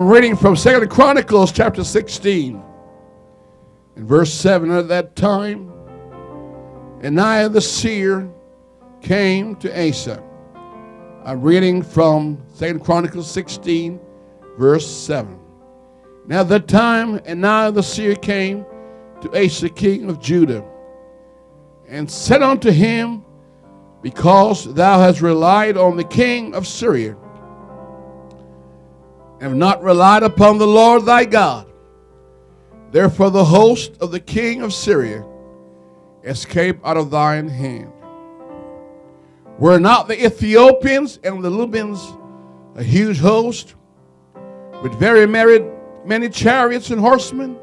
reading from Second Chronicles chapter 16 and verse 7 at that time Ananiah the seer came to Asa. I'm reading from Second Chronicles 16 verse 7. Now at that time Ananiah the seer came to Asa king of Judah and said unto him, Because thou hast relied on the king of Syria have not relied upon the Lord thy God. Therefore, the host of the king of Syria escaped out of thine hand. Were not the Ethiopians and the Libyans a huge host with very many chariots and horsemen?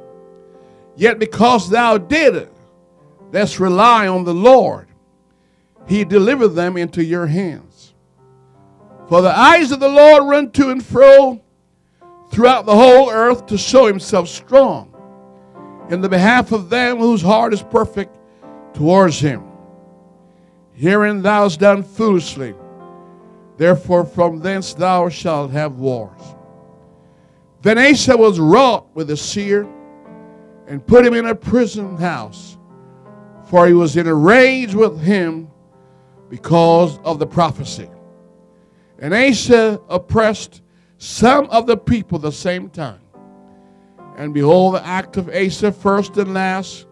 Yet because thou did thus rely on the Lord, he delivered them into your hands. For the eyes of the Lord run to and fro throughout the whole earth to show himself strong in the behalf of them whose heart is perfect towards him. Herein thou hast done foolishly. Therefore, from thence thou shalt have wars. Then Asa was wrought with the seer and put him in a prison house, for he was in a rage with him because of the prophecy. And Asa oppressed some of the people the same time. And behold, the act of Asa, first and last,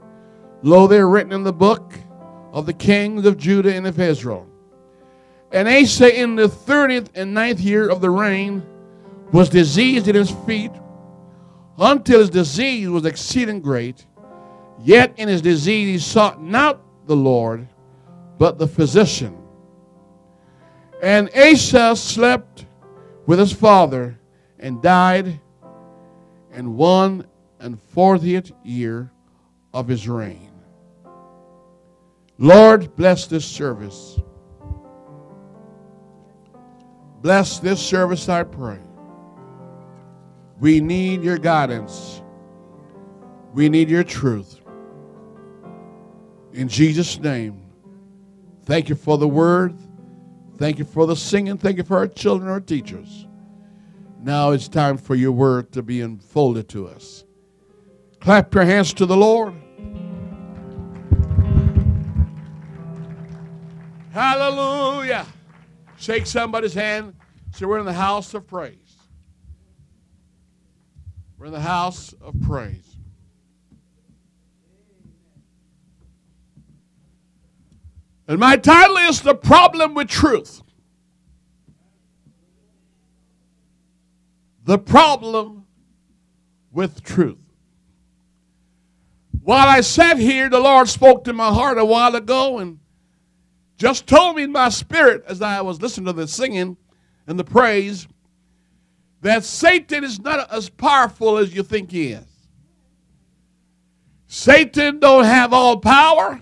lo, they're written in the book of the kings of Judah and of Israel. And Asa, in the thirtieth and ninth year of the reign, was diseased in his feet until his disease was exceeding great. Yet in his disease he sought not the Lord, but the physician. And Asa slept with his father and died in one and fortieth year of his reign. Lord, bless this service. Bless this service, I pray. We need your guidance. We need your truth. In Jesus' name, thank you for the word. Thank you for the singing. Thank you for our children, our teachers. Now it's time for your word to be unfolded to us. Clap your hands to the Lord. Hallelujah. Shake somebody's hand. So we're in the house of praise. We're in the house of praise. And my title is The Problem with Truth. The Problem with Truth. While I sat here, the Lord spoke to my heart a while ago and just told me in my spirit as I was listening to the singing and the praise that Satan is not as powerful as you think he is. Satan don't have all power.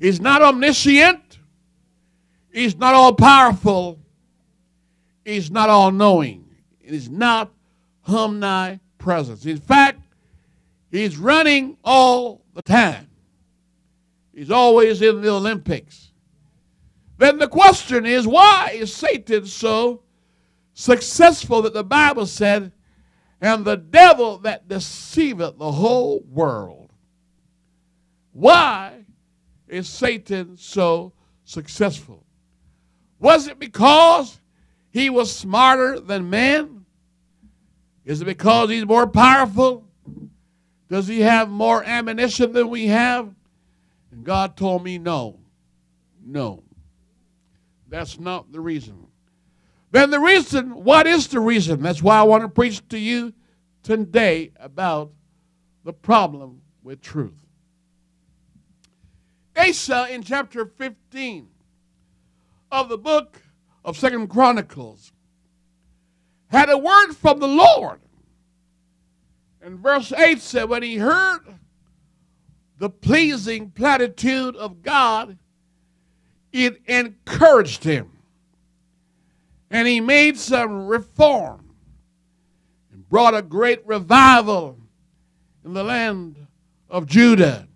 He's not omniscient. He's not all powerful. He's not all knowing. He's not omnipresent. In fact, he's running all the time. He's always in the Olympics. Then the question is why is Satan so successful that the Bible said, and the devil that deceiveth the whole world? Why is Satan so successful? Was it because he was smarter than man? Is it because he's more powerful? Does he have more ammunition than we have? And God told me no. No. That's not the reason. Then the reason, what is the reason? That's why I want to preach to you today about the problem with truth. Asa in chapter 15 of the book of Second Chronicles had a word from the Lord. And verse 8 said, When he heard the pleasing platitude of God, it encouraged him. And he made some reform and brought a great revival in the land of Judah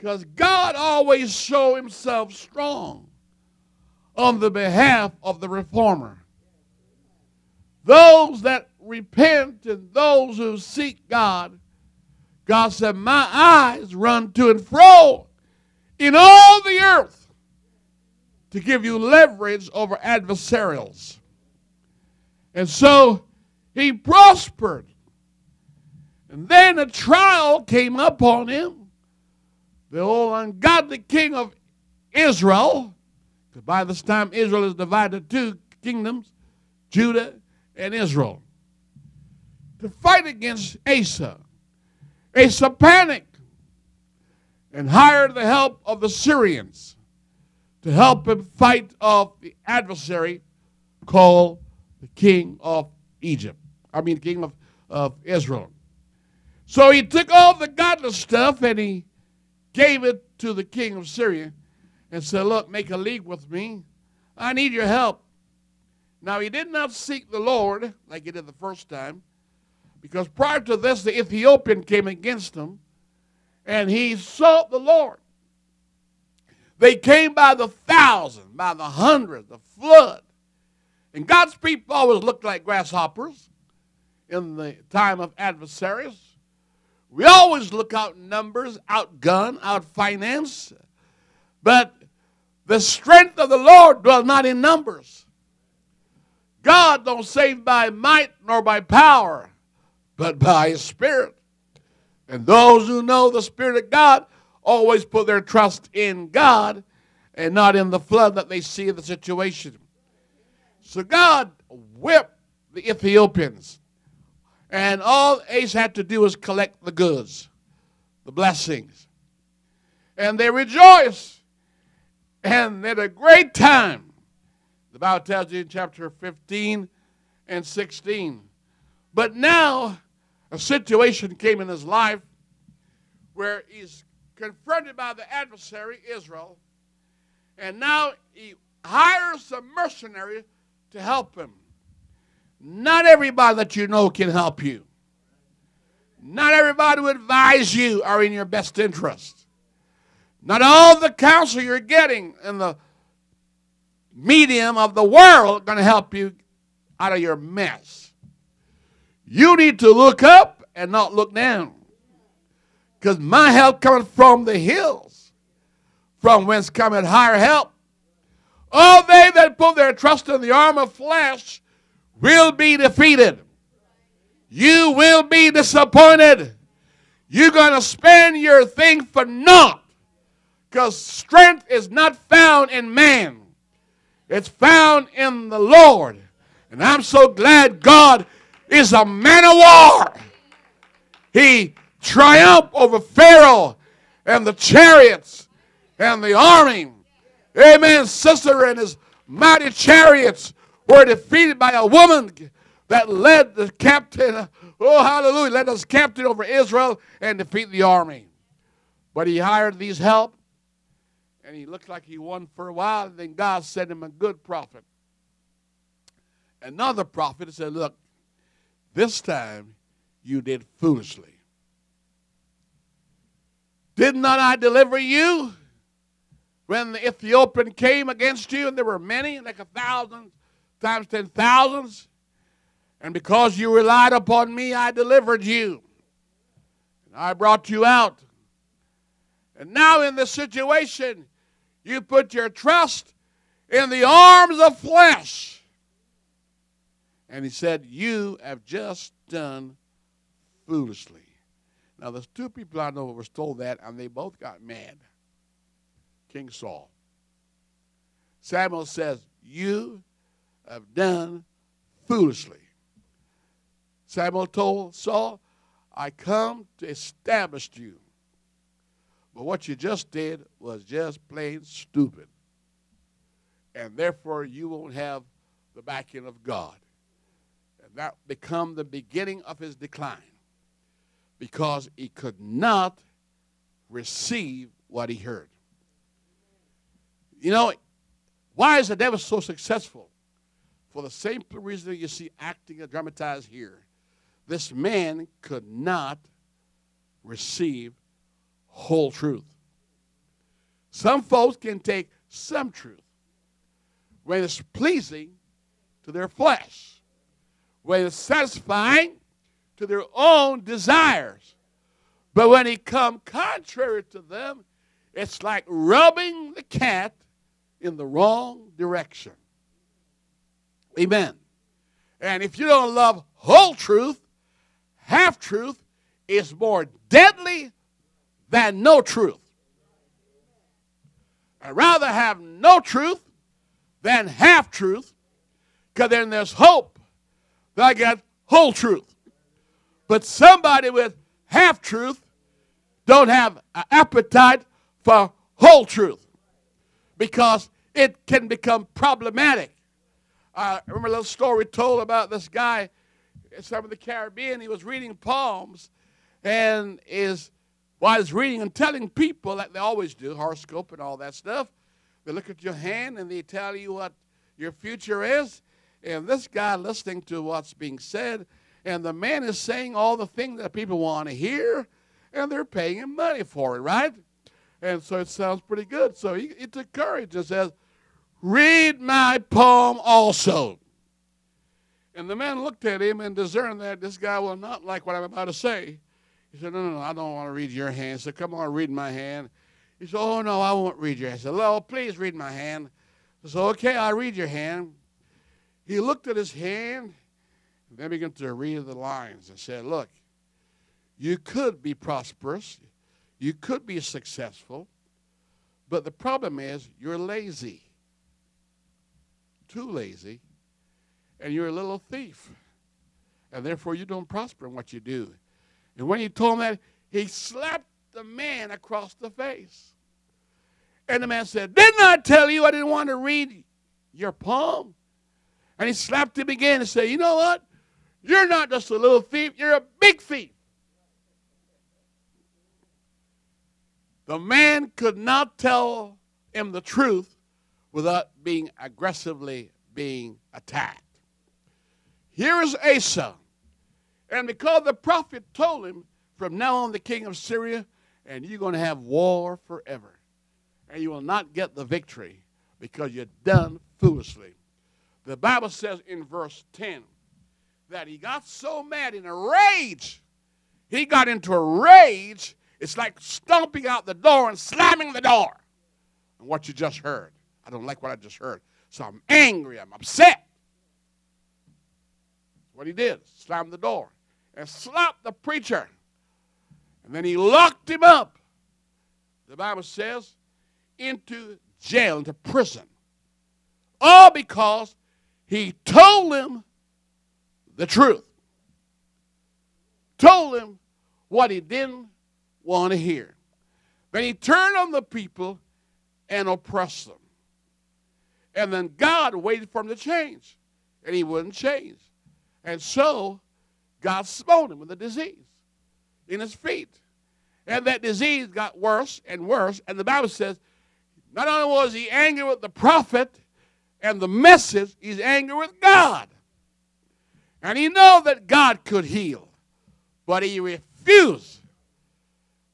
because God always show himself strong on the behalf of the reformer. those that repent and those who seek God, God said, My eyes run to and fro in all the earth to give you leverage over adversarials. And so he prospered. And then a trial came upon him. The old ungodly king of Israel, because by this time Israel is divided two kingdoms, Judah and Israel, to fight against Asa. Asa panicked and hired the help of the Syrians to help him fight off the adversary called the king of Egypt. I mean, king of, of Israel. So he took all the godless stuff and he gave it to the king of Syria and said, Look, make a league with me. I need your help. Now, he did not seek the Lord like he did the first time, because prior to this, the Ethiopian came against him and he sought the Lord. They came by the thousand, by the hundred, the flood. And God's people always looked like grasshoppers in the time of adversaries. We always look out numbers, outgun, out finance. But the strength of the Lord dwells not in numbers. God don't save by might nor by power, but by his spirit. And those who know the Spirit of God always put their trust in God and not in the flood that they see in the situation. So God whipped the Ethiopians. And all Ace had to do was collect the goods, the blessings. And they rejoiced. And they had a great time. The Bible tells you in chapter 15 and 16. But now a situation came in his life where he's confronted by the adversary, Israel, and now he hires some mercenary to help him. Not everybody that you know can help you. Not everybody who advise you are in your best interest. Not all the counsel you're getting in the medium of the world going to help you out of your mess. You need to look up and not look down. Because my help cometh from the hills, from whence cometh higher help. All they that put their trust in the arm of flesh will be defeated. You will be disappointed. You're going to spend your thing for naught. Because strength is not found in man, it's found in the Lord. And I'm so glad God is a man of war. He triumphed over Pharaoh and the chariots and the army. Amen. Sisera and his mighty chariots were defeated by a woman that led the captain. Oh, hallelujah. Led us captain over Israel and defeat the army. But he hired these help and he looked like he won for a while. And then God sent him a good prophet. Another prophet said, Look, this time you did foolishly. Did not I deliver you when the Ethiopian came against you? And there were many, like a thousand times ten thousands. And because you relied upon me, I delivered you. And I brought you out. And now, in this situation, you put your trust in the arms of flesh. And he said, You have just done foolishly. Now, there's two people I know who were told that, and they both got mad. King Saul. Samuel says, You have done foolishly. Samuel told Saul, I come to establish you. But what you just did was just plain stupid. And therefore, you won't have the backing of God. And that become the beginning of his decline because he could not receive what he heard. You know, why is the devil so successful? For the same reason that you see acting and dramatized here. This man could not receive whole truth. Some folks can take some truth when it's pleasing to their flesh, when it's satisfying to their own desires. But when it come contrary to them, it's like rubbing the cat in the wrong direction. Amen. And if you don't love whole truth, half truth is more deadly than no truth. I'd rather have no truth than half truth, because then there's hope that I get whole truth. But somebody with half truth don't have an appetite for whole truth because it can become problematic. I remember a little story told about this guy some of the Caribbean. He was reading palms and is while he's reading and telling people like they always do, horoscope and all that stuff. They look at your hand and they tell you what your future is. And this guy listening to what's being said, and the man is saying all the things that people want to hear, and they're paying him money for it, right? And so it sounds pretty good. So he, he took courage and says, Read my poem also. And the man looked at him and discerned that this guy will not like what I'm about to say. He said, No, no, no, I don't want to read your hand. Said, Come on, read my hand. He said, Oh, no, I won't read your hand. He said, Well, please read my hand. I said, Okay, I'll read your hand. He looked at his hand and then began to read the lines and said, Look, you could be prosperous, you could be successful, but the problem is you're lazy, too lazy, and you're a little thief. And therefore, you don't prosper in what you do. And when he told him that, he slapped the man across the face. And the man said, Didn't I tell you I didn't want to read your palm? And he slapped him again and said, You know what? You're not just a little thief, you're a big thief. The man could not tell him the truth without being aggressively being attacked. Here is Asa. And because the prophet told him, from now on, the king of Syria, and you're going to have war forever. And you will not get the victory because you're done foolishly. The Bible says in verse 10 that he got so mad in a rage. He got into a rage it's like stomping out the door and slamming the door. And what you just heard. I don't like what I just heard. So I'm angry. I'm upset. What he did, slammed the door and slapped the preacher. And then he locked him up. The Bible says, into jail, into prison. All because he told him the truth. Told him what he didn't want to hear. Then he turned on the people and oppressed them. And then God waited for him to change, and he wouldn't change. And so God smote him with a disease in his feet. And that disease got worse and worse. And the Bible says, not only was he angry with the prophet and the message, he's angry with God. And he knew that God could heal, but he refused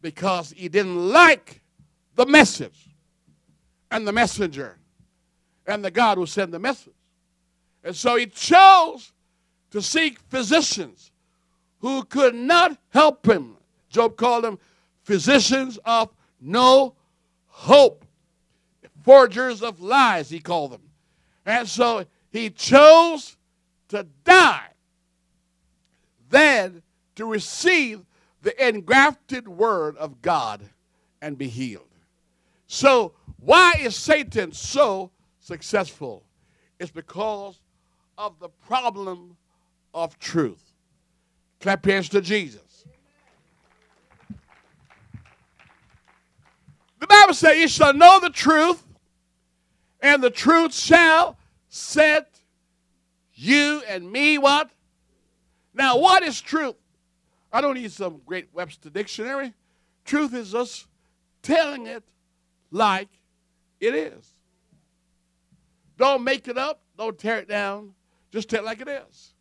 because he didn't like the message and the messenger and the God who sent the message. And so he chose to seek physicians who could not help him. Job called them physicians of no hope, forgers of lies, he called them. And so he chose to die than to receive the engrafted word of God and be healed. So, why is Satan so successful? It's because of the problem of truth. Clap hands to Jesus. The Bible says, You shall know the truth, and the truth shall set you and me what? Now, what is truth? I don't need some great Webster dictionary. Truth is us telling it like it is. Don't make it up, don't tear it down, just tell it like it is.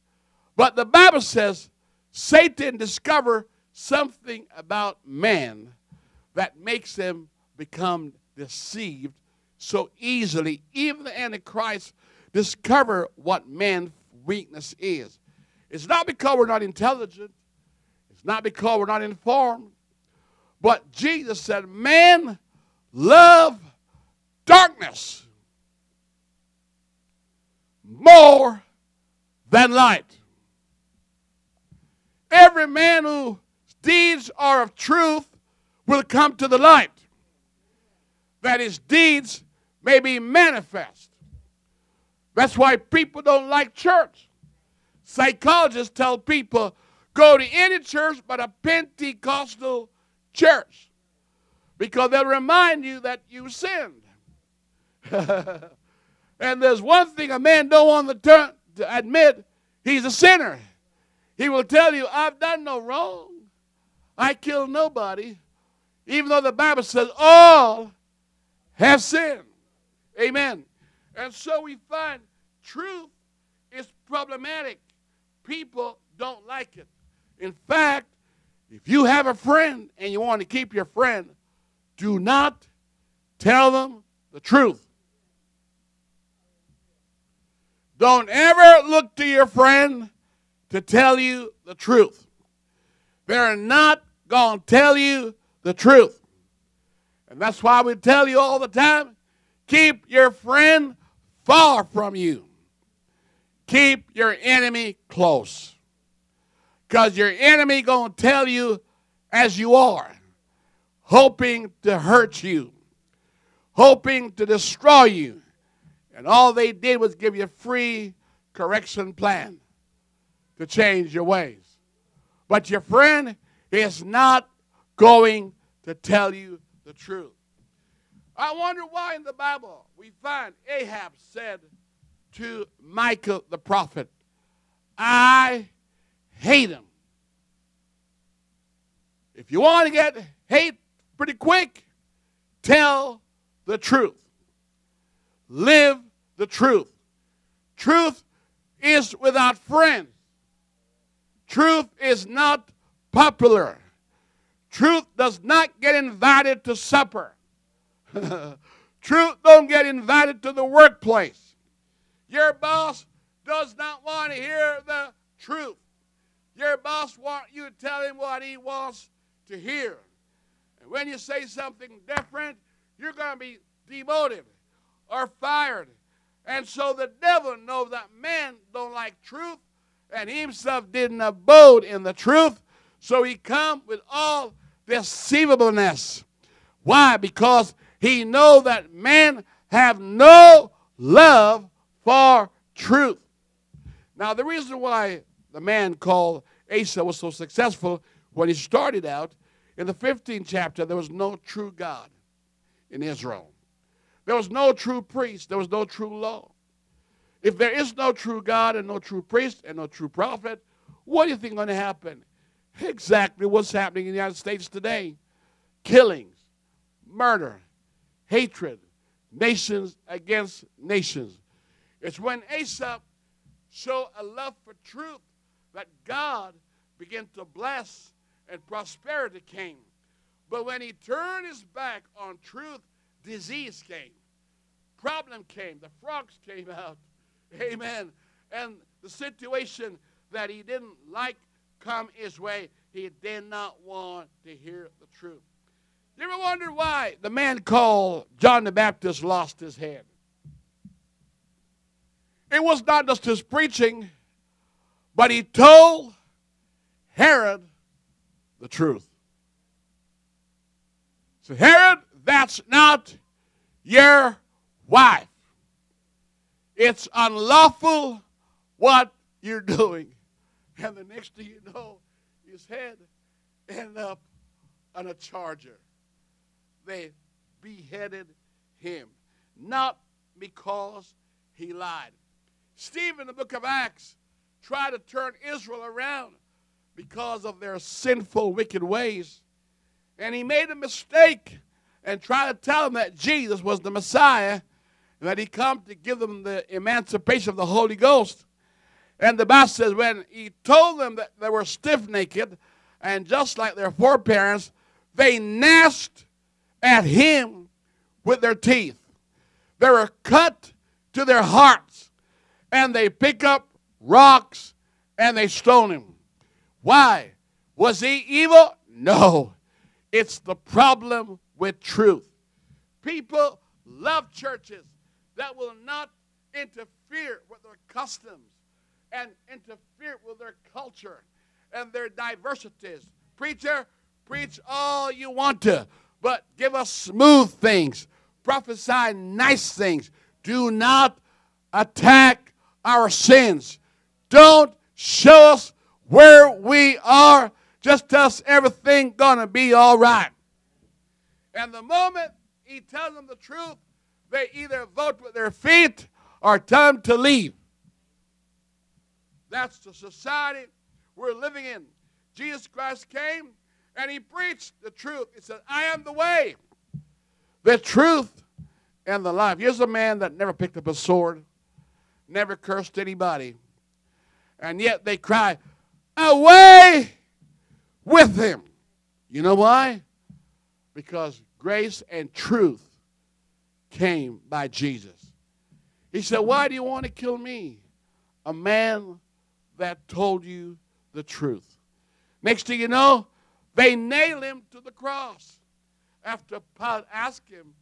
But the Bible says Satan discovered something about man that makes them become deceived so easily. Even the Antichrist discover what man's weakness is. It's not because we're not intelligent, it's not because we're not informed, but Jesus said, Man love darkness more than light. Every man whose deeds are of truth will come to the light, that his deeds may be manifest. That's why people don't like church. Psychologists tell people go to any church but a Pentecostal church because they'll remind you that you sinned. and there's one thing a man don't want to, turn, to admit he's a sinner. He will tell you, I've done no wrong. I killed nobody. Even though the Bible says all have sinned. Amen. And so we find truth is problematic. People don't like it. In fact, if you have a friend and you want to keep your friend, do not tell them the truth. Don't ever look to your friend to tell you the truth. They're not going to tell you the truth. And that's why we tell you all the time keep your friend far from you, keep your enemy close. Because your enemy going to tell you as you are, hoping to hurt you, hoping to destroy you. And all they did was give you a free correction plan to change your ways. But your friend is not going to tell you the truth. I wonder why in the Bible we find Ahab said to Micah the prophet, I hate him. If you want to get hate pretty quick, tell the truth. Live the truth. Truth is without friends. Truth is not popular. Truth does not get invited to supper. Truth don't get invited to the workplace. Your boss does not want to hear the truth. Your boss want you to tell him what he wants to hear. And when you say something different, you're going to be demoted or fired. And so the devil knows that man don't like truth, and himself didn't abode in the truth. So he come with all deceivableness. Why? Because he know that men have no love for truth. Now, the reason why the man called Asa was so successful when he started out, in the 15th chapter, there was no true God in Israel. There was no true priest. There was no true law. If there is no true God and no true priest and no true prophet, what do you think going to happen? Exactly what's happening in the United States today killings, murder, hatred, nations against nations. It's when Asa showed a love for truth that God began to bless and prosperity came. But when he turned his back on truth, disease came, problem came, the frogs came out. Amen. And the situation that he didn't like come his way, he did not want to hear the truth. You ever wonder why the man called John the Baptist lost his head? It was not just his preaching, but he told Herod the truth. So, Herod, that's not your wife. It's unlawful what you're doing. And the next thing you know, his head ended up on a charger. They beheaded him, not because he lied. Stephen, in the book of Acts, tried to turn Israel around because of their sinful, wicked ways. And he made a mistake and try to tell them that Jesus was the Messiah and that he come to give them the emancipation of the Holy Ghost. And the Bible says when he told them that they were stiff-necked and just like their foreparents, they gnashed at him with their teeth. They were cut to their hearts and they pick up rocks and they stone him. Why? Was he evil? No. It's the problem with truth. People love churches that will not interfere with their customs and interfere with their culture and their diversities. Preacher, preach all you want to, but give us smooth things, prophesy nice things. Do not attack our sins. Don't show us where we are. Just tell us everything gonna be all right. And the moment he tells them the truth, they either vote with their feet or tell to leave. That's the society we're living in. Jesus Christ came and he preached the truth. He said, I am the way, the truth, and the life. Here's a man that never picked up a sword, never cursed anybody, and yet they cry, Away with him. You know why? Because grace and truth came by Jesus. He said, Why do you want to kill me? A man that told you the truth. Next thing you know, they nail him to the cross. After Pilate asked him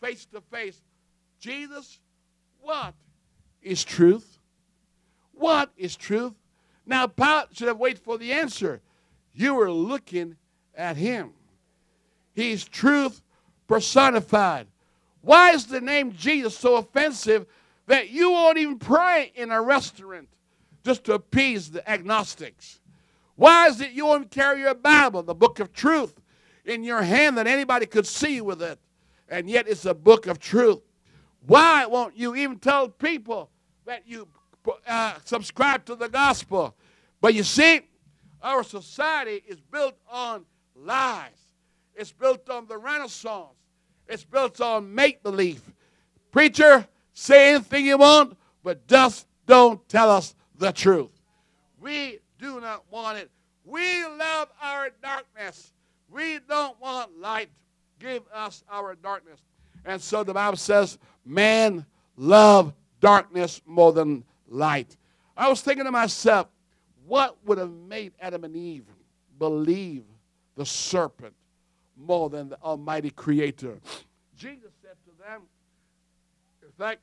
face to face, Jesus, what is truth? What is truth? Now, Pilate should have waited for the answer. You were looking at him. He's truth personified. Why is the name Jesus so offensive that you won't even pray in a restaurant just to appease the agnostics? Why is it you won't carry your Bible, the book of truth, in your hand that anybody could see with it? And yet it's a book of truth. Why won't you even tell people that you uh, subscribe to the gospel? But you see, our society is built on lies. It's built on the Renaissance. It's built on make believe. Preacher, say anything you want, but just don't tell us the truth. We do not want it. We love our darkness. We don't want light. Give us our darkness. And so the Bible says, man love darkness more than light. I was thinking to myself, what would have made Adam and Eve believe the serpent more than the Almighty Creator? Jesus said to them, in fact,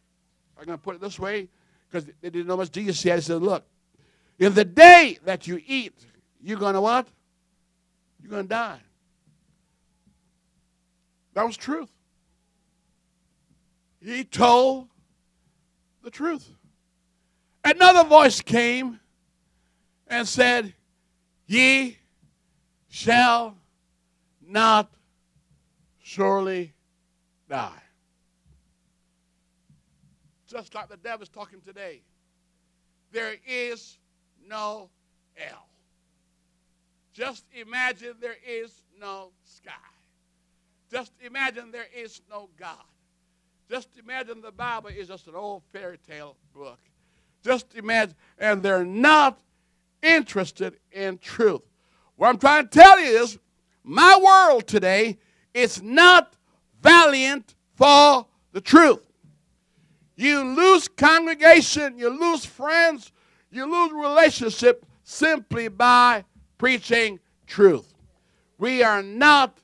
I'm going to put it this way because they didn't know much Jesus said. He said, Look, in the day that you eat, you're going to what? You're going to die. That was truth. He told the truth. Another voice came and said, Ye shall not surely die. Just like the devil's talking today. There is no hell. Just imagine there is no sky. Just imagine there is no God. Just imagine the Bible is just an old fairy tale book. Just imagine, and they're not interested in truth. What I'm trying to tell you is my world today is not valiant for the truth. You lose congregation, you lose friends, you lose relationship simply by preaching truth. We are not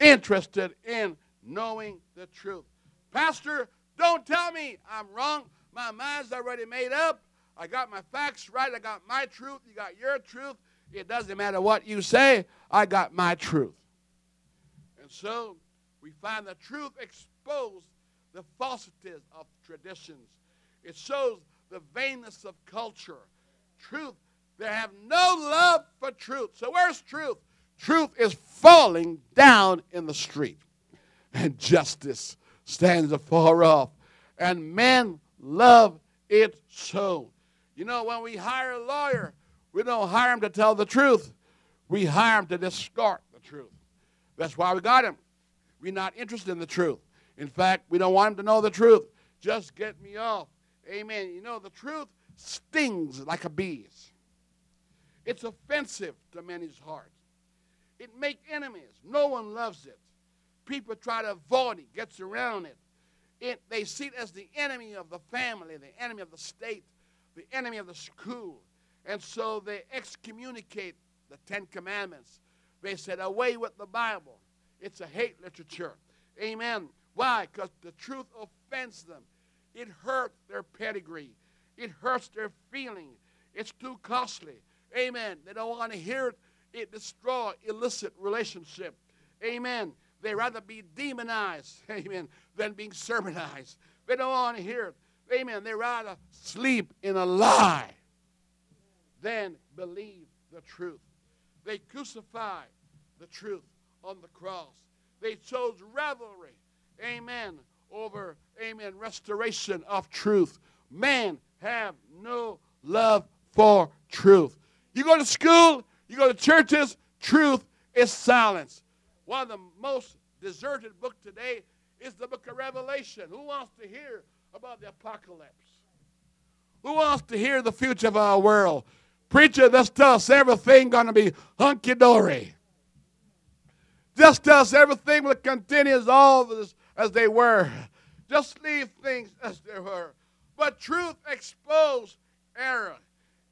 interested in knowing the truth. Pastor, don't tell me I'm wrong. My mind's already made up. I got my facts right. I got my truth. You got your truth. It doesn't matter what you say. I got my truth. And so we find the truth exposed the falsities of traditions. It shows the vainness of culture truth. They have no love for truth. So where's truth? Truth is falling down in the street. And justice stands afar off. And men love it so. You know, when we hire a lawyer, we don't hire him to tell the truth. We hire him to distort the truth. That's why we got him. We're not interested in the truth. In fact, we don't want him to know the truth. Just get me off. Amen. You know, the truth stings like a bee's. It's offensive to many's heart. It makes enemies. No one loves it. People try to avoid it, gets around it. it. They see it as the enemy of the family, the enemy of the state, the enemy of the school. And so they excommunicate the Ten Commandments. They said, away with the Bible. It's a hate literature. Amen. Why? Because the truth offends them. It hurts their pedigree. It hurts their feeling. It's too costly. Amen. They don't want to hear it. It destroy illicit relationship. Amen. They rather be demonized, amen, than being sermonized. They don't want to hear it. Amen. They rather sleep in a lie than believe the truth. They crucified the truth on the cross. They chose revelry, amen, over, amen, restoration of truth. Man have no love for truth. You go to school, you go to churches, truth is silence. One of the most deserted books today is the book of Revelation. Who wants to hear about the apocalypse? Who wants to hear the future of our world? Preacher, tell us everything going to be hunky dory. Just us everything will continue as all as they were. Just leave things as they were. But truth exposes error.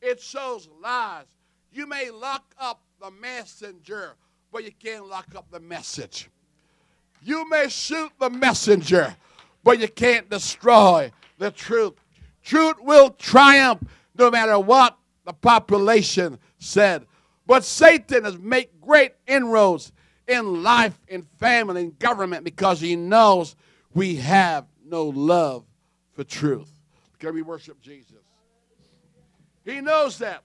It shows lies. You may lock up the messenger, but you can't lock up the message. You may shoot the messenger, but you can't destroy the truth. Truth will triumph no matter what the population said. But Satan has made great inroads in life, in family, in government because he knows we have no love for truth. Can we worship Jesus? He knows that.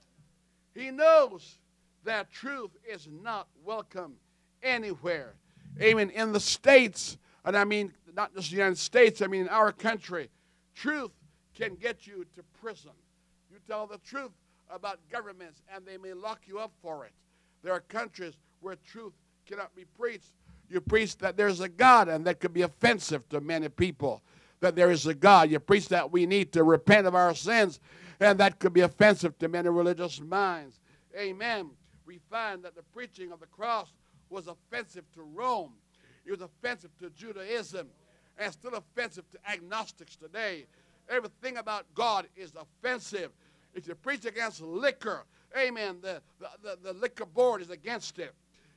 He knows that truth is not welcome anywhere. Amen. In the States, and I mean not just the United States, I mean our country, truth can get you to prison. You tell the truth about governments, and they may lock you up for it. There are countries where truth cannot be preached. You preach that there's a God, and that could be offensive to many people. That there is a God. You preach that we need to repent of our sins, and that could be offensive to many religious minds. Amen. We find that the preaching of the cross was offensive to Rome. It was offensive to Judaism, and still offensive to agnostics today. Everything about God is offensive. If you preach against liquor, amen, the, the, the, liquor board is against it.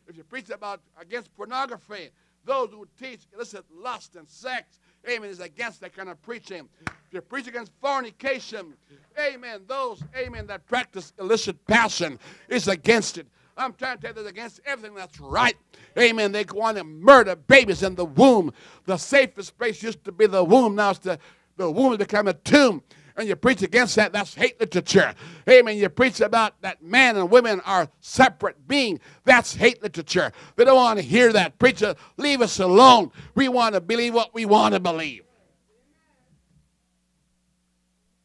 If you preach about against pornography, those who teach illicit lust and sex, amen, is against that kind of preaching. If you preach against fornication, amen, those, amen, that practice illicit passion is against it. I'm trying to tell you that against everything that's right. Amen. They want to murder babies in the womb. The safest place used to be the womb. Now it's the, the womb has become a tomb and you preach against that, that's hate literature. Amen. You preach about that man and women are separate beings. That's hate literature. They don't want to hear that. Preacher, leave us alone. We want to believe what we want to believe.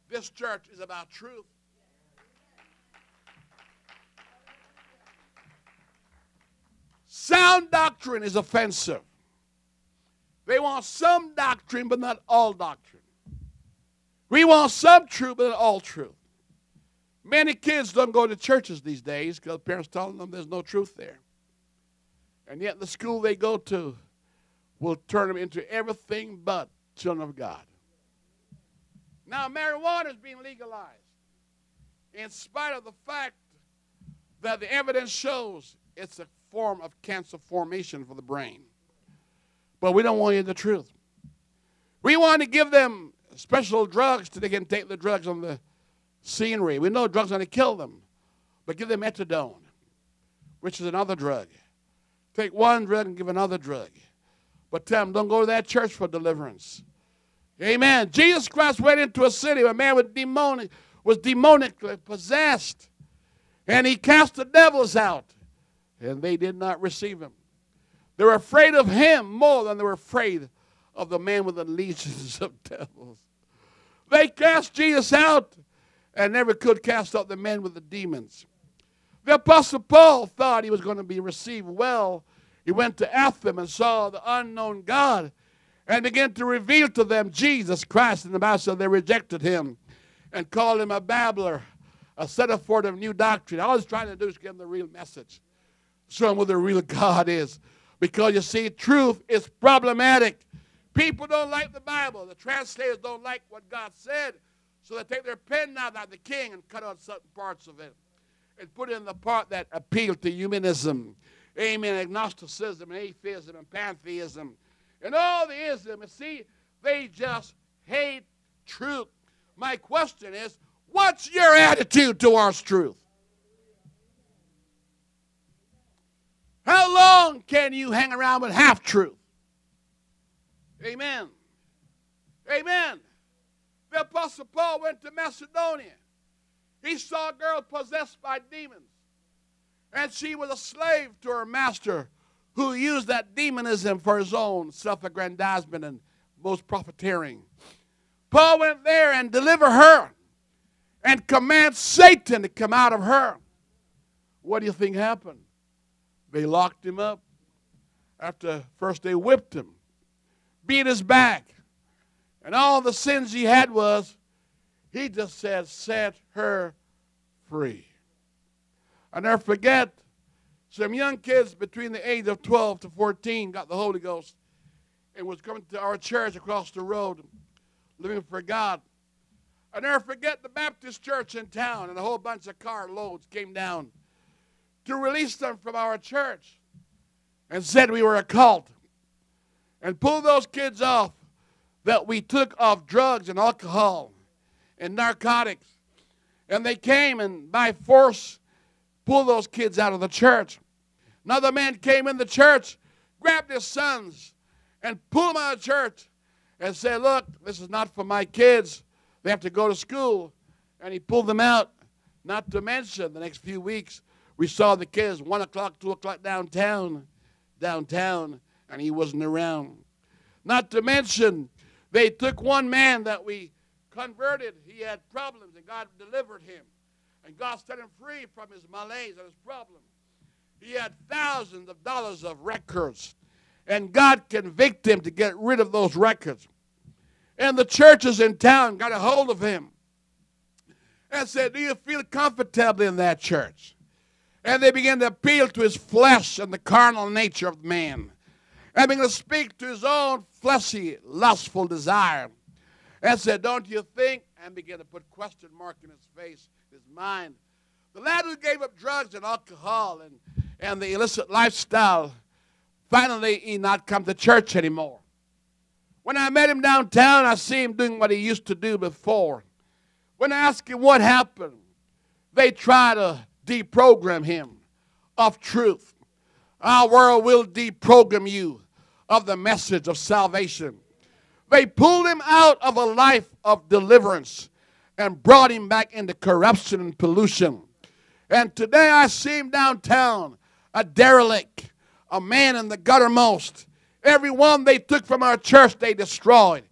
This church is about truth. Sound doctrine is offensive. They want some doctrine, but not all doctrine. We want some truth, but not all truth. Many kids don't go to churches these days because parents telling them there's no truth there. And yet the school they go to will turn them into everything but children of God. Now marijuana is being legalized in spite of the fact that the evidence shows it's a form of cancer formation for the brain. But we don't want you the truth. We want to give them special drugs so they can take the drugs on the scenery. We know drugs are going to kill them, but give them methadone, which is another drug. Take one drug and give another drug. But tell them, don't go to that church for deliverance. Amen. Jesus Christ went into a city where a man was demonic, was demonically possessed. And he cast the devils out. And they did not receive him. They were afraid of him more than they were afraid of the man with the legions of devils. They cast Jesus out and never could cast out the men with the demons. The Apostle Paul thought he was going to be received well. He went to Athens and saw the unknown God and began to reveal to them Jesus Christ. And the Bible they rejected him and called him a babbler, a setter forth of new doctrine. All he's trying to do is give them the real message, show them what the real God is. Because you see, truth is problematic. People don't like the Bible. The translators don't like what God said. So they take their penknife out the king and cut out certain parts of it and put in the part that appealed to humanism. Amen. Agnosticism and atheism and pantheism and all the ism. And see, they just hate truth. My question is, what's your attitude towards truth? How long can you hang around with half truth? Amen. Amen. The Apostle Paul went to Macedonia. He saw a girl possessed by demons. And she was a slave to her master who used that demonism for his own self aggrandizement and most profiteering. Paul went there and delivered her and command Satan to come out of her. What do you think happened? They locked him up. After first they whipped him, beat his back, and all the sins he had was he just said, set her free. I never forget some young kids between the age of 12 to 14 got the Holy Ghost and was coming to our church across the road, living for God. I never forget the Baptist church in town, and a whole bunch of car loads came down to release them from our church and said we were a cult and pulled those kids off that we took off drugs and alcohol and narcotics. And they came and by force pulled those kids out of the church. Another man came in the church, grabbed his sons, and pulled them out of church and said, Look, this is not for my kids. They have to go to school. And he pulled them out. Not to mention, the next few weeks, we saw the kids 1 o'clock, 2 o'clock downtown, downtown, and he wasn't around. Not to mention, they took one man that we converted. He had problems, and God delivered him. And God set him free from his malaise and his problems. He had thousands of dollars of records, and God convicted him to get rid of those records. And the churches in town got a hold of him and said, Do you feel comfortable in that church? And they began to appeal to his flesh and the carnal nature of man. Began to speak to his own fleshy, lustful desire. And said, Don't you think? And began to put question mark in his face, his mind. The lad who gave up drugs and alcohol and, and the illicit lifestyle, finally he not come to church anymore. When I met him downtown, I see him doing what he used to do before. When I asked him what happened, they try to deprogram him of truth. Our world will deprogram you of the message of salvation. They pulled him out of a life of deliverance and brought him back into corruption and pollution. And today I see him downtown, a derelict, a man in the guttermost. Every one they took from our church, they destroyed.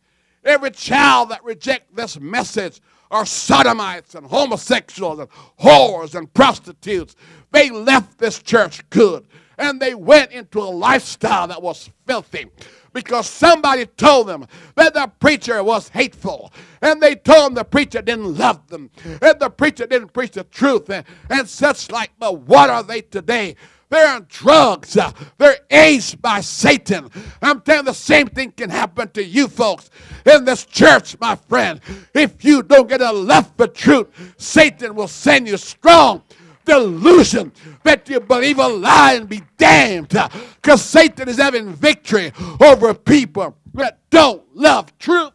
Every child that reject this message are sodomites and homosexuals and whores and prostitutes. They left this church good and they went into a lifestyle that was filthy because somebody told them that the preacher was hateful and they told them the preacher didn't love them and the preacher didn't preach the truth and, and such like but what are they today they're on drugs. They're aged by Satan. I'm telling you, the same thing can happen to you folks in this church, my friend. If you don't get a love for truth, Satan will send you strong delusion that you believe a lie and be damned. Because Satan is having victory over people that don't love truth.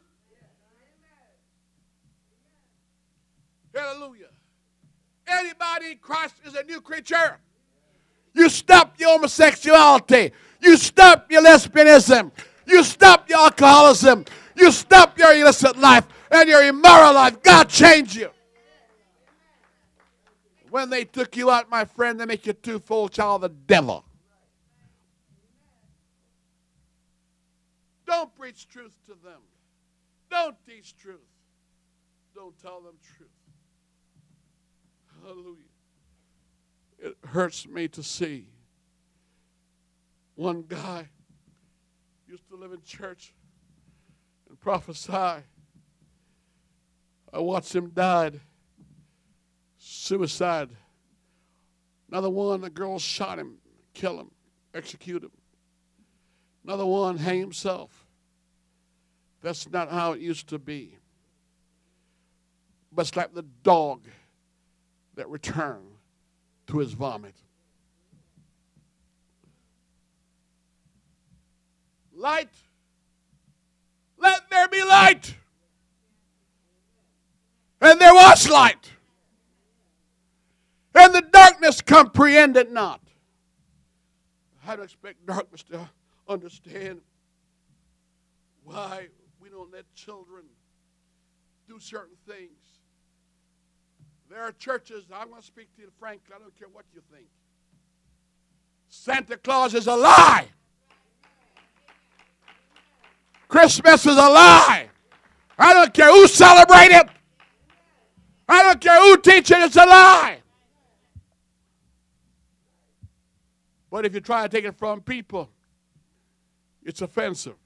Hallelujah. Anybody in Christ is a new creature. You stop your homosexuality. You stop your lesbianism. You stop your alcoholism. You stop your illicit life and your immoral life. God changed you. When they took you out, my friend, they make you two full child of the devil. Don't preach truth to them. Don't teach truth. Don't tell them truth. Hallelujah. It hurts me to see one guy used to live in church and prophesy. I watched him died suicide. Another one, a girl shot him, kill him, execute him. Another one, hang himself. That's not how it used to be. but it's like the dog that returned to his vomit. Light. Let there be light. And there was light. And the darkness comprehended not. I don't expect darkness to understand why we don't let children do certain things. There are churches, I'm going to speak to you frankly, I don't care what you think. Santa Claus is a lie. Christmas is a lie. I don't care who celebrates it. I don't care who teaches it, it's a lie. But if you try to take it from people, it's offensive.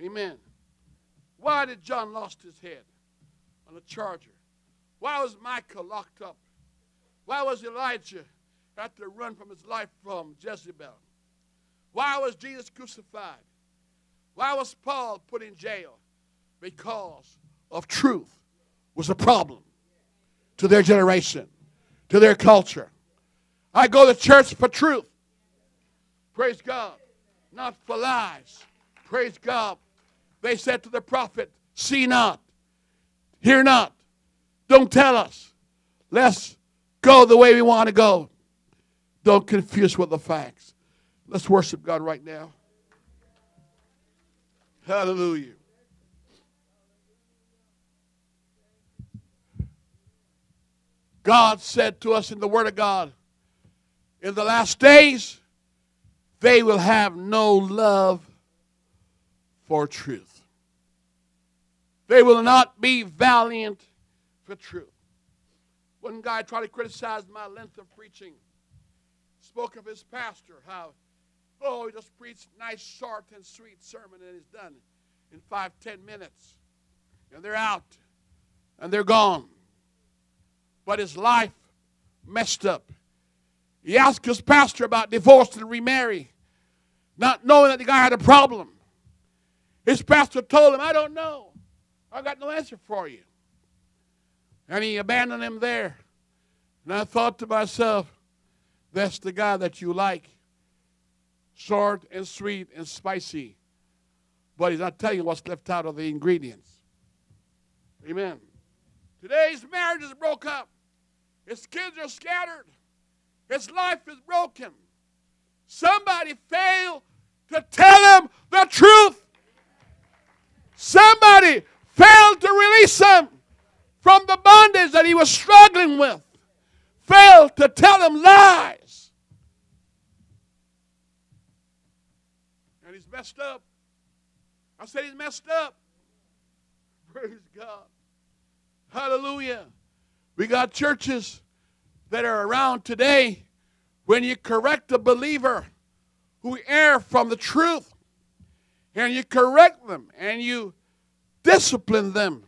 Amen. Why did John lost his head on a charger? Why was Micah locked up? Why was Elijah had to run from his life from Jezebel? Why was Jesus crucified? Why was Paul put in jail? Because of truth was a problem to their generation, to their culture. I go to church for truth. Praise God. Not for lies. Praise God. They said to the prophet, See not, hear not, don't tell us. Let's go the way we want to go. Don't confuse with the facts. Let's worship God right now. Hallelujah. God said to us in the Word of God, in the last days, they will have no love for truth. They will not be valiant for truth. One guy tried to criticize my length of preaching. Spoke of his pastor, how, oh, he just preached nice, short, and sweet sermon, and he's done in five, ten minutes. And they're out, and they're gone. But his life messed up. He asked his pastor about divorce and remarry, not knowing that the guy had a problem. His pastor told him, I don't know. I got no answer for you. And he abandoned him there. And I thought to myself, that's the guy that you like. Short and sweet and spicy. But he's not telling you what's left out of the ingredients. Amen. Today's marriages broke up. His kids are scattered. His life is broken. Somebody failed to tell him the truth. Somebody failed to release him from the bondage that he was struggling with. Failed to tell him lies. And he's messed up. I said he's messed up. Praise God. Hallelujah. We got churches that are around today, when you correct a believer who err from the truth, and you correct them and you discipline them,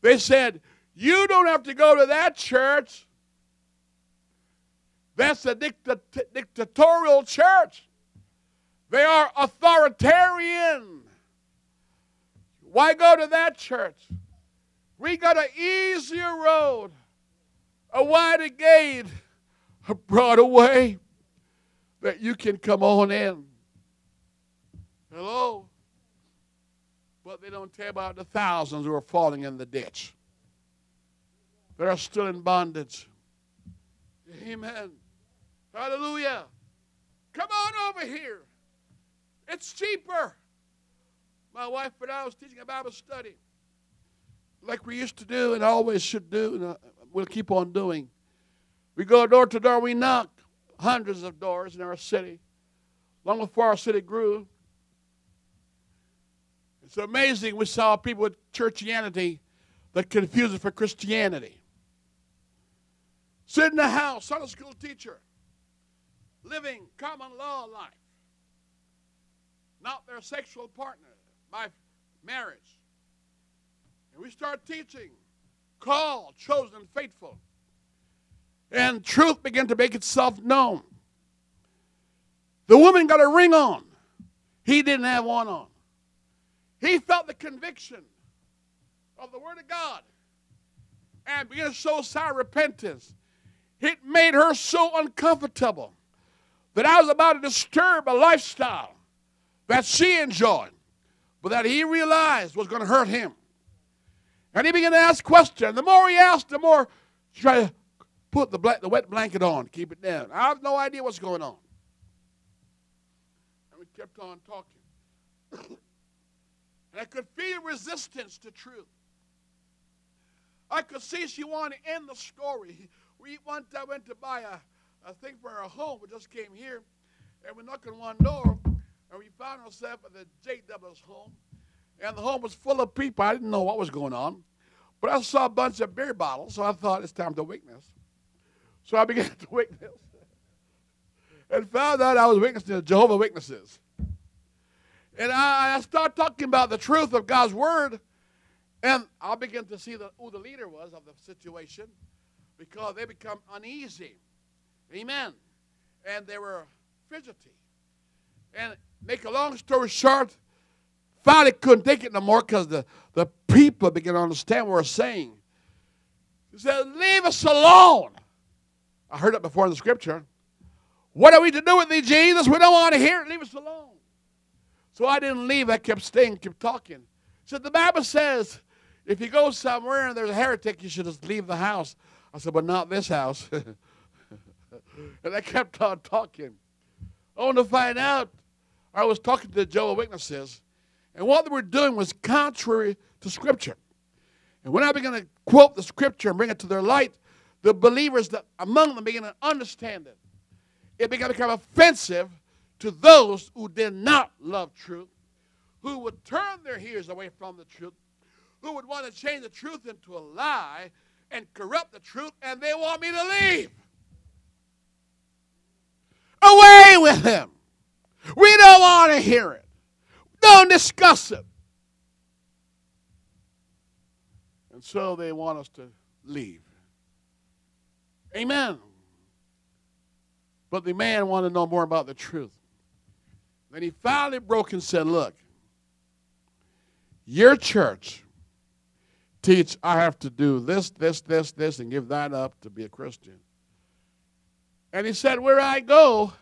they said, You don't have to go to that church. That's a dictat- dictatorial church. They are authoritarian. Why go to that church? We got an easier road a wider gate, a broader way that you can come on in. Hello? But they don't tell about the thousands who are falling in the ditch. That are still in bondage. Amen. Hallelujah. Come on over here. It's cheaper. My wife and I was teaching a Bible study like we used to do and always should do. And we'll keep on doing. We go door to door, we knock hundreds of doors in our city, long before our city grew. It's amazing we saw people with churchianity that confuse it for Christianity. Sit in the house, Sunday school teacher, living common law life, not their sexual partner by marriage. And we start teaching called, chosen, faithful. And truth began to make itself known. The woman got a ring on. He didn't have one on. He felt the conviction of the Word of God and began to show sign repentance, it made her so uncomfortable that I was about to disturb a lifestyle that she enjoyed, but that he realized was going to hurt him. And he began to ask questions. The more he asked, the more she tried to put the, the wet blanket on, keep it down. I have no idea what's going on. And we kept on talking. and I could feel resistance to truth. I could see she wanted to end the story. We one time went to buy a, a thing for our home. We just came here, and we knocked on one door, and we found ourselves at the J.W.'s home. And the home was full of people. I didn't know what was going on. But I saw a bunch of beer bottles, so I thought it's time to witness. So I began to witness. and found out I was witnessing to Jehovah Witnesses. And I, I started talking about the truth of God's word. And I began to see the, who the leader was of the situation because they become uneasy. Amen. And they were fidgety. And make a long story short, finally couldn't take it no more because the, the people began to understand what we're saying. He said, Leave us alone. I heard it before in the scripture. What are we to do with thee, Jesus? We don't want to hear it. Leave us alone. So I didn't leave. I kept staying, kept talking. So the Bible says, if you go somewhere and there's a heretic, you should just leave the house. I said, but not this house. and I kept on talking. I want to find out. I was talking to the Jehovah Witnesses, and what they were doing was contrary to Scripture. And when I began to quote the Scripture and bring it to their light, the believers that among them began to understand it. It began to become offensive to those who did not love truth, who would turn their ears away from the truth, who would want to change the truth into a lie and corrupt the truth, and they want me to leave. Away with him. We don't want to hear it. Don't discuss it. And so they want us to leave. Amen. But the man wanted to know more about the truth. Then he finally broke and said, Look, your church teach I have to do this, this, this, this, and give that up to be a Christian. And he said, Where I go,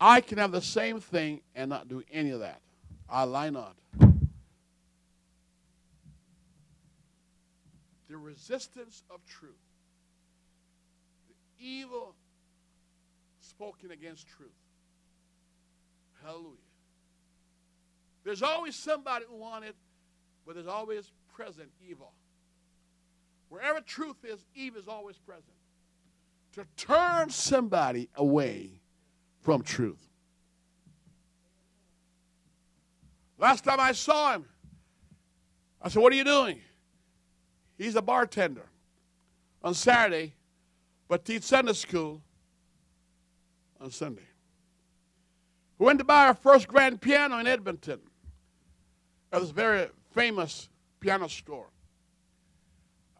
I can have the same thing and not do any of that. I lie not. The resistance of truth, the evil spoken against truth. Hallelujah. There's always somebody who wanted, but there's always present evil. Wherever truth is, evil is always present. To turn somebody away from truth. Last time I saw him, I said, What are you doing? He's a bartender on Saturday, but teach Sunday school on Sunday. We went to buy our first grand piano in Edmonton at this very famous piano store.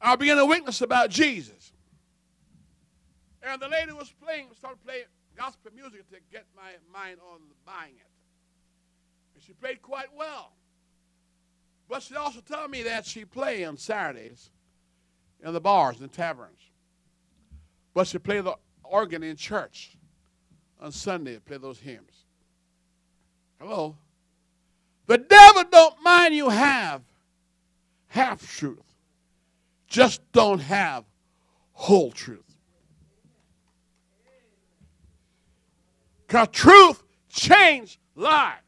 I began to witness about Jesus. And the lady was playing, started playing gospel music to get my mind on buying it. And she played quite well. But she also told me that she played on Saturdays in the bars and taverns. But she played the organ in church on Sunday, play those hymns. Hello? The devil don't mind you have half truth. Just don't have whole truth. Because truth change lives.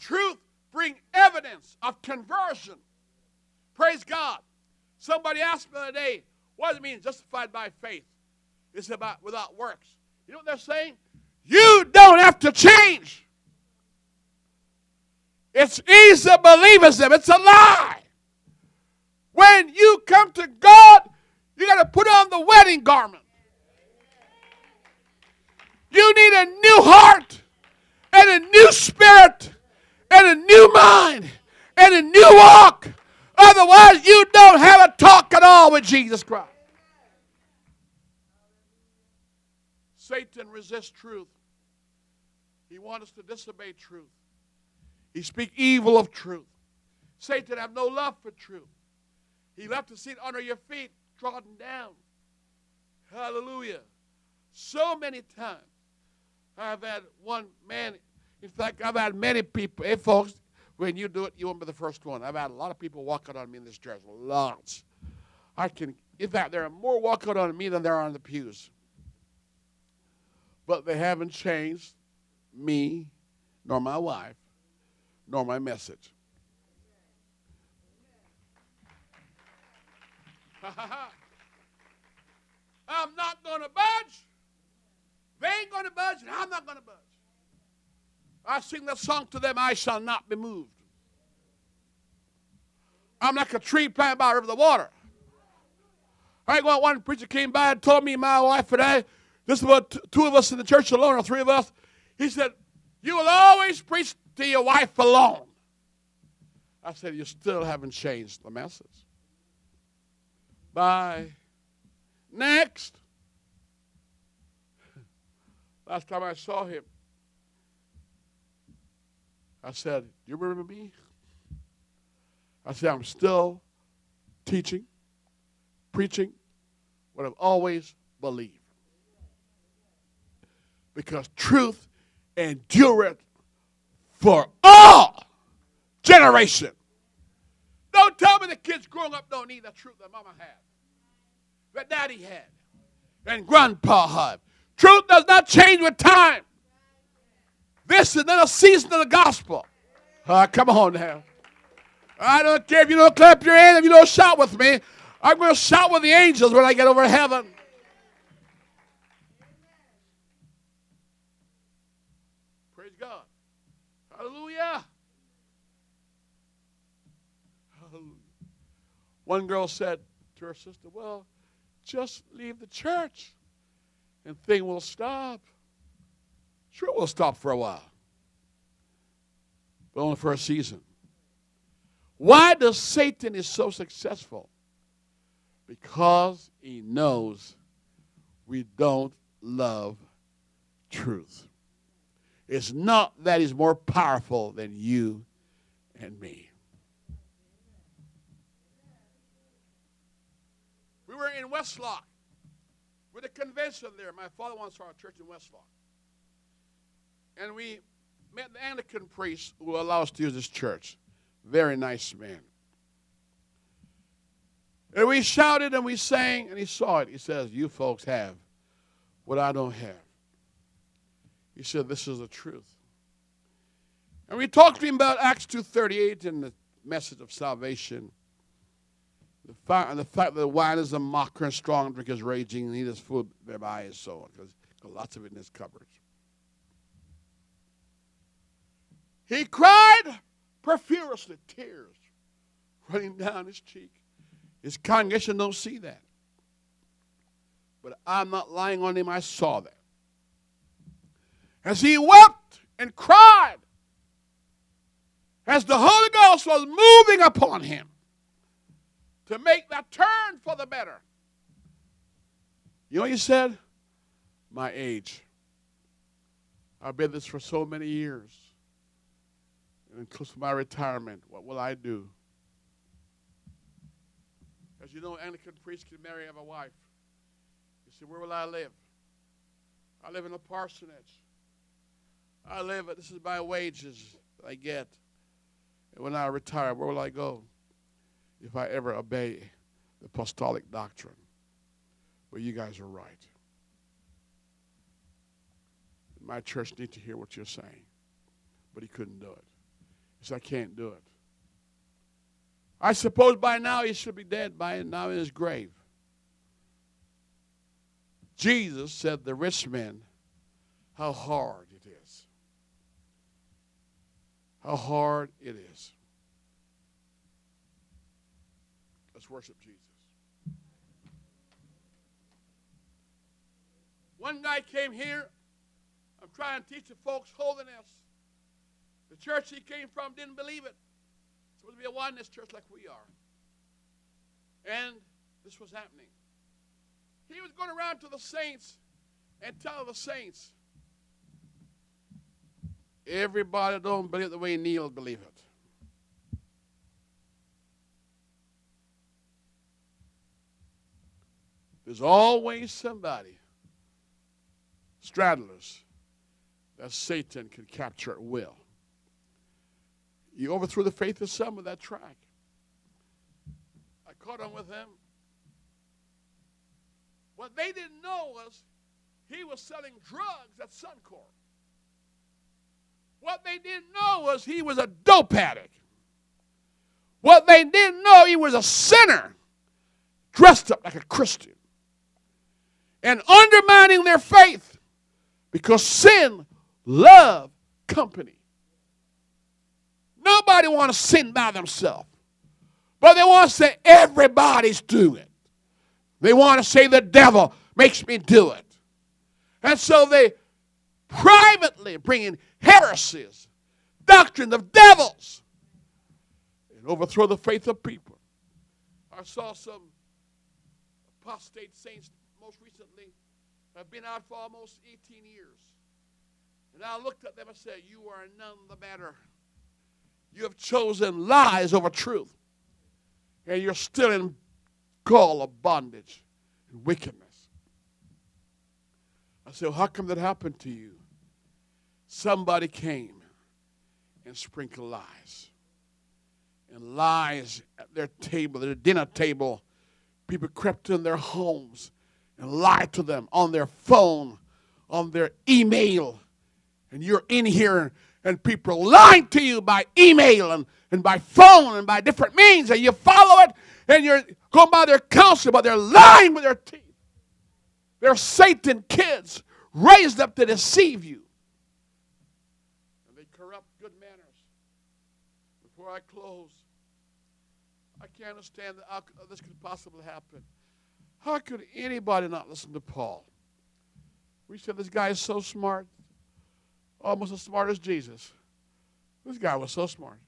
Truth bring evidence of conversion. Praise God. Somebody asked me the other day, what does it mean justified by faith? It's about without works. You know what they're saying? You don't have to change. It's easy them. It's a lie. When you come to God, you got to put on the wedding garment. You need a new heart and a new spirit and a new mind and a new walk. Otherwise, you don't have a talk at all with Jesus Christ. Satan resists truth. He wants us to disobey truth. He speak evil of truth. Satan have no love for truth. He left to sit under your feet, trodden down. Hallelujah. So many times I've had one man, in fact, I've had many people, hey folks, when you do it, you won't be the first one. I've had a lot of people walk out on me in this church. Lots. I can, in fact, there are more walk out on me than there are on the pews. But they haven't changed me, nor my wife, nor my message. I'm not going to budge. They ain't going to budge, and I'm not going to budge. I sing that song to them, I shall not be moved. I'm like a tree planted by the river of the water. I ain't going, one preacher came by and told me, my wife and I, this is about two of us in the church alone, or three of us. He said, You will always preach to your wife alone. I said, You still haven't changed the message. Bye. Next. Last time I saw him, I said, You remember me? I said, I'm still teaching, preaching what I've always believed. Because truth endureth for all generation. Don't tell me the kids growing up don't need the truth that mama had, that daddy had, and grandpa had. Truth does not change with time. This is not a season of the gospel. Uh, come on now. I don't care if you don't clap your hand, if you don't shout with me. I'm going to shout with the angels when I get over heaven. Praise God. Hallelujah. Hallelujah. One girl said to her sister, Well, just leave the church and thing will stop. Sure, it will stop for a while, but only for a season. Why does Satan is so successful? Because he knows we don't love truth. It's not that he's more powerful than you and me. We were in Westlock with a convention there. My father once saw a church in Westlock. And we met the Anglican priest who allowed us to use this church. Very nice man. And we shouted and we sang, and he saw it. He says, You folks have what I don't have. He said, This is the truth. And we talked to him about Acts 2.38 and the message of salvation. The fact, the fact that wine is a mocker and strong drink is raging, and eat his food thereby is so because lots of it in his cupboards. He cried profusely, tears running down his cheek. His congregation don't see that. But I'm not lying on him, I saw that. As he wept and cried, as the Holy Ghost was moving upon him to make that turn for the better. You know what he said? My age. I've been this for so many years close to my retirement, what will I do? As you know, Anglican priests can marry have a wife. You say, where will I live? I live in a parsonage. I live, this is my wages I get. And when I retire, where will I go? If I ever obey the apostolic doctrine. Well, you guys are right. My church needs to hear what you're saying. But he couldn't do it. He said, I can't do it. I suppose by now he should be dead, by now in his grave. Jesus said, The rich man, how hard it is. How hard it is. Let's worship Jesus. One guy came here. I'm trying to teach the folks holiness. The church he came from didn't believe it. It's supposed to be a oneness church like we are. And this was happening. He was going around to the saints and tell the saints, everybody don't believe the way Neil believes it. There's always somebody, straddlers, that Satan can capture at will. You overthrew the faith of some of that track. I caught on with him. What they didn't know was he was selling drugs at Suncor. What they didn't know was he was a dope addict. What they didn't know, he was a sinner dressed up like a Christian and undermining their faith because sin love company. Nobody want to sin by themselves. But they want to say everybody's doing it. They want to say the devil makes me do it. And so they privately bring in heresies, doctrine of devils, and overthrow the faith of people. I saw some apostate saints most recently have been out for almost 18 years. And I looked at them and said, You are none the better. You have chosen lies over truth. And you're still in gall of bondage and wickedness. I said, well, How come that happened to you? Somebody came and sprinkled lies. And lies at their table, their dinner table. People crept in their homes and lied to them on their phone, on their email. And you're in here and people lying to you by email and, and by phone and by different means, and you follow it and you're going by their counsel, but they're lying with their teeth. They're Satan kids raised up to deceive you. And they corrupt good manners. Before I close, I can't understand that this could possibly happen. How could anybody not listen to Paul? We said this guy is so smart almost as smart as Jesus. This guy was so smart.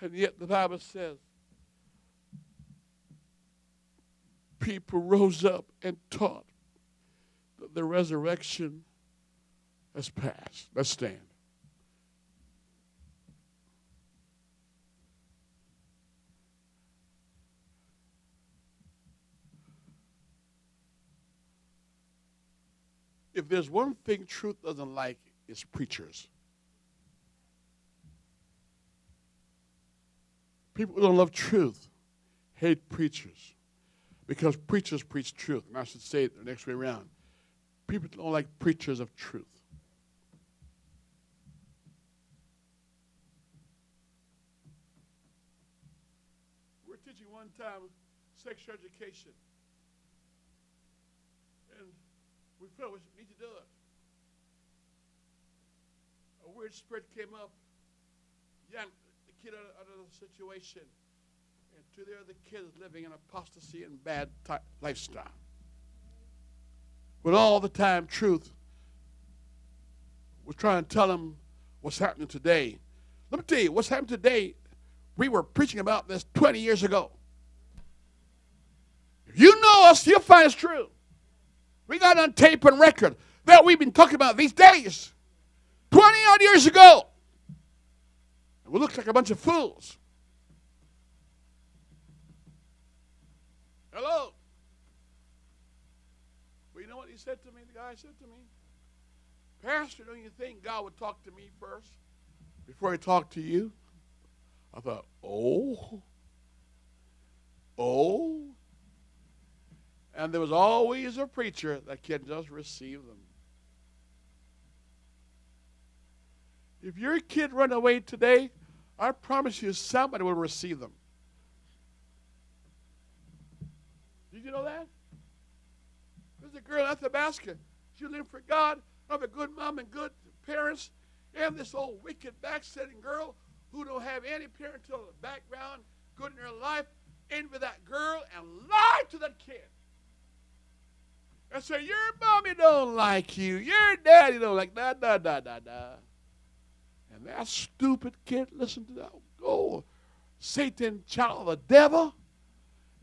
And yet the Bible says people rose up and taught that the resurrection has passed. Let's stand. If there's one thing truth doesn't like, it's preachers. People who don't love truth hate preachers because preachers preach truth. And I should say it the next way around. People don't like preachers of truth. We're teaching one time sexual education. And we felt we need to do it. A weird spirit came up, yanked the kid out, out of the situation, and two the other kids living in apostasy and bad lifestyle. With all the time truth was trying to tell them what's happening today. Let me tell you, what's happening today, we were preaching about this 20 years ago. If you know us, you'll find it's true. We got on tape and record that we've been talking about these days 20 odd years ago. We look like a bunch of fools. Hello. Well, you know what he said to me? The guy said to me, Pastor, don't you think God would talk to me first before he talked to you? I thought, oh, oh. And there was always a preacher that can just receive them. If your kid run away today, I promise you somebody will receive them. Did you know that? There's a girl at the basket. She lived for God, have a good mom and good parents, and this old wicked backsliding girl who don't have any parental background, good in her life, envy that girl and lie to that kid and say, Your mommy don't like you. Your daddy don't like da da da da da. And that stupid kid listened to that. Go, Satan, child of the devil,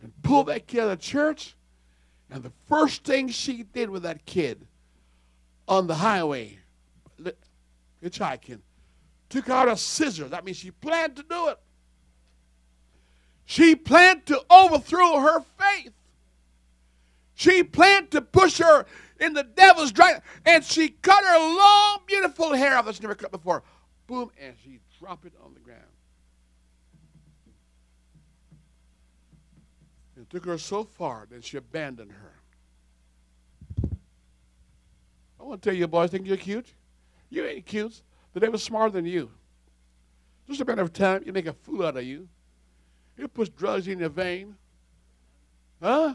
and pull that kid out of church. And the first thing she did with that kid on the highway, hitchhiking, took out a scissor. That means she planned to do it. She planned to overthrow her faith. She planned to push her in the devil's dragon, and she cut her long, beautiful hair off that's never cut before. Boom, and she dropped it on the ground. It took her so far that she abandoned her. I want to tell you, boys, think you're cute? You ain't cute. The devil's smarter than you. Just a matter of time, you make a fool out of you. He'll put drugs in your vein. Huh?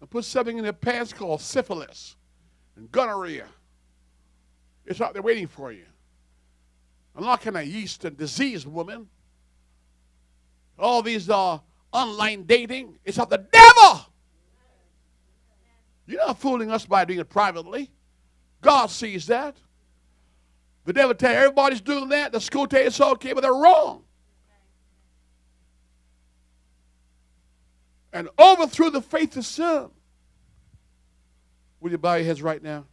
And put something in your pants called syphilis and gonorrhea. It's out there waiting for you. I'm not kind of yeast and disease woman. All these uh, online dating, it's of the devil. You're not fooling us by doing it privately. God sees that. The devil tell everybody's doing that. The school tell you it's okay, but they're wrong. And overthrew the faith of some. Will you bow your heads right now?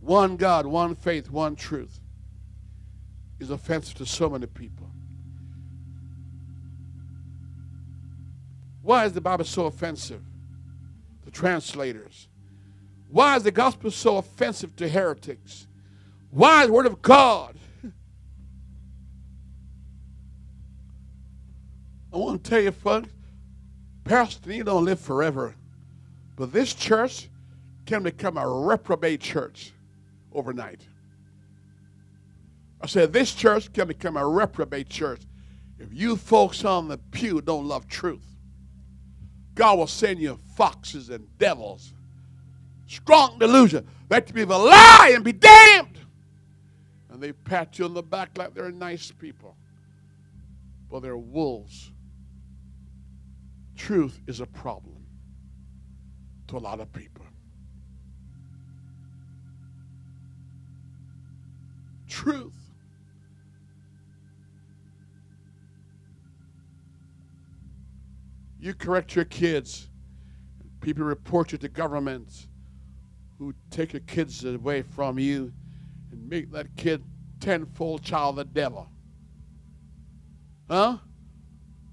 One God, one faith, one truth is offensive to so many people. Why is the Bible so offensive to translators? Why is the gospel so offensive to heretics? Why is the word of God? I want to tell you, folks, Pastor, you don't live forever. But this church can become a reprobate church overnight. I said, this church can become a reprobate church if you folks on the pew don't love truth. God will send you foxes and devils strong delusion. Let people lie and be damned. And they pat you on the back like they're nice people. But they're wolves. Truth is a problem to a lot of people. Truth. You correct your kids. People report you to governments who take your kids away from you and make that kid tenfold child of the devil. Huh?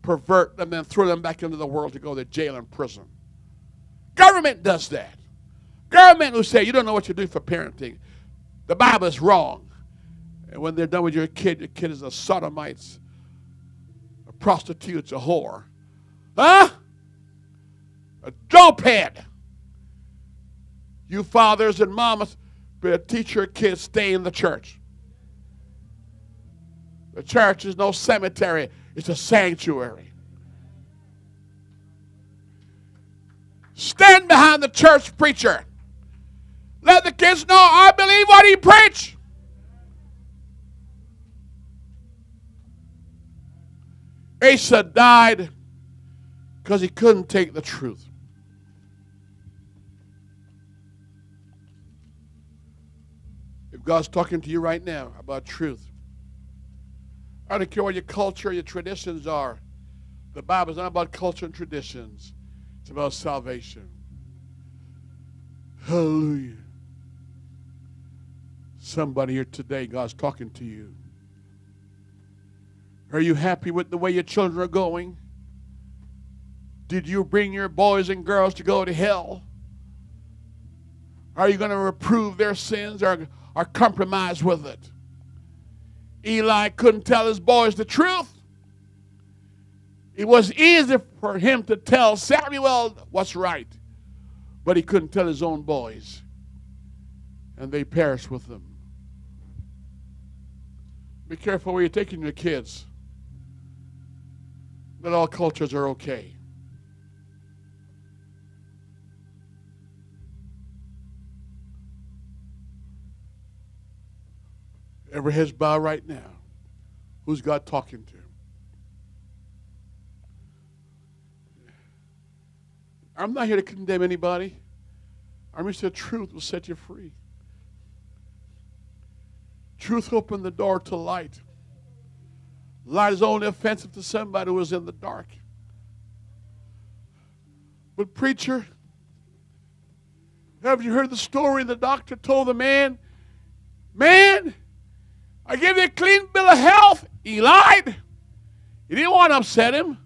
Pervert them and throw them back into the world to go to jail and prison. Government does that. Government will say, you don't know what you're doing for parenting. The Bible is wrong. And when they're done with your kid, your kid is a sodomite, a prostitute, a whore. Huh? A dopehead. You fathers and mamas better teach your kids stay in the church. The church is no cemetery, it's a sanctuary. Stand behind the church preacher. Let the kids know I believe what he preached. Asa died because he couldn't take the truth. If God's talking to you right now about truth. I don't care what your culture, your traditions are. The Bible is not about culture and traditions. It's about salvation. Hallelujah. Somebody here today, God's talking to you. Are you happy with the way your children are going? Did you bring your boys and girls to go to hell? Are you going to reprove their sins? Or are compromised with it. Eli couldn't tell his boys the truth. It was easy for him to tell Samuel what's right, but he couldn't tell his own boys, and they perished with them. Be careful where you're taking your kids. Not all cultures are okay. Every head's bow right now. Who's God talking to? I'm not here to condemn anybody. I'm here to say truth will set you free. Truth opened the door to light. Light is only offensive to somebody who is in the dark. But, preacher, have you heard the story the doctor told the man? Man, I gave you a clean bill of health. He lied. He didn't want to upset him.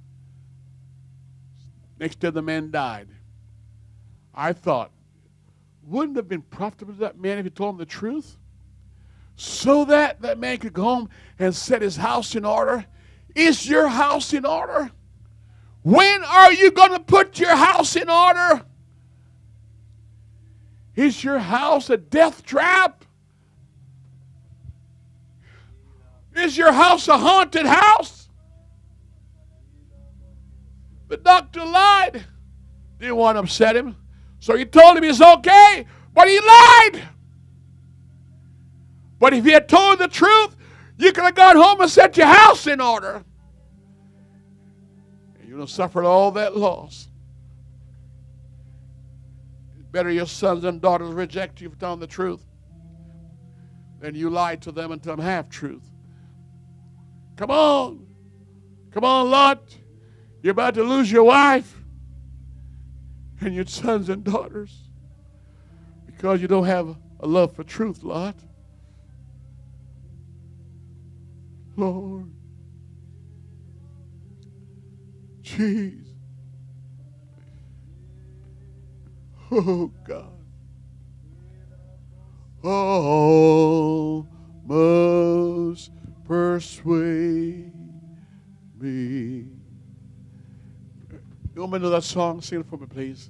Next day, the man died. I thought, wouldn't have been profitable to that man if he told him the truth? So that that man could go home and set his house in order. Is your house in order? When are you going to put your house in order? Is your house a death trap? Is your house a haunted house? The doctor lied. Didn't want to upset him. So he told him it's okay, but he lied. But if he had told the truth, you could have gone home and set your house in order. And you would have suffered all that loss. It's better your sons and daughters reject you for telling the truth than you lie to them and tell them half truth. Come on. Come on, Lot. You're about to lose your wife and your sons and daughters because you don't have a love for truth, Lot. Lord. Jesus. Oh, God. Almost persuade me. You want me to know that song? Sing it for me, please.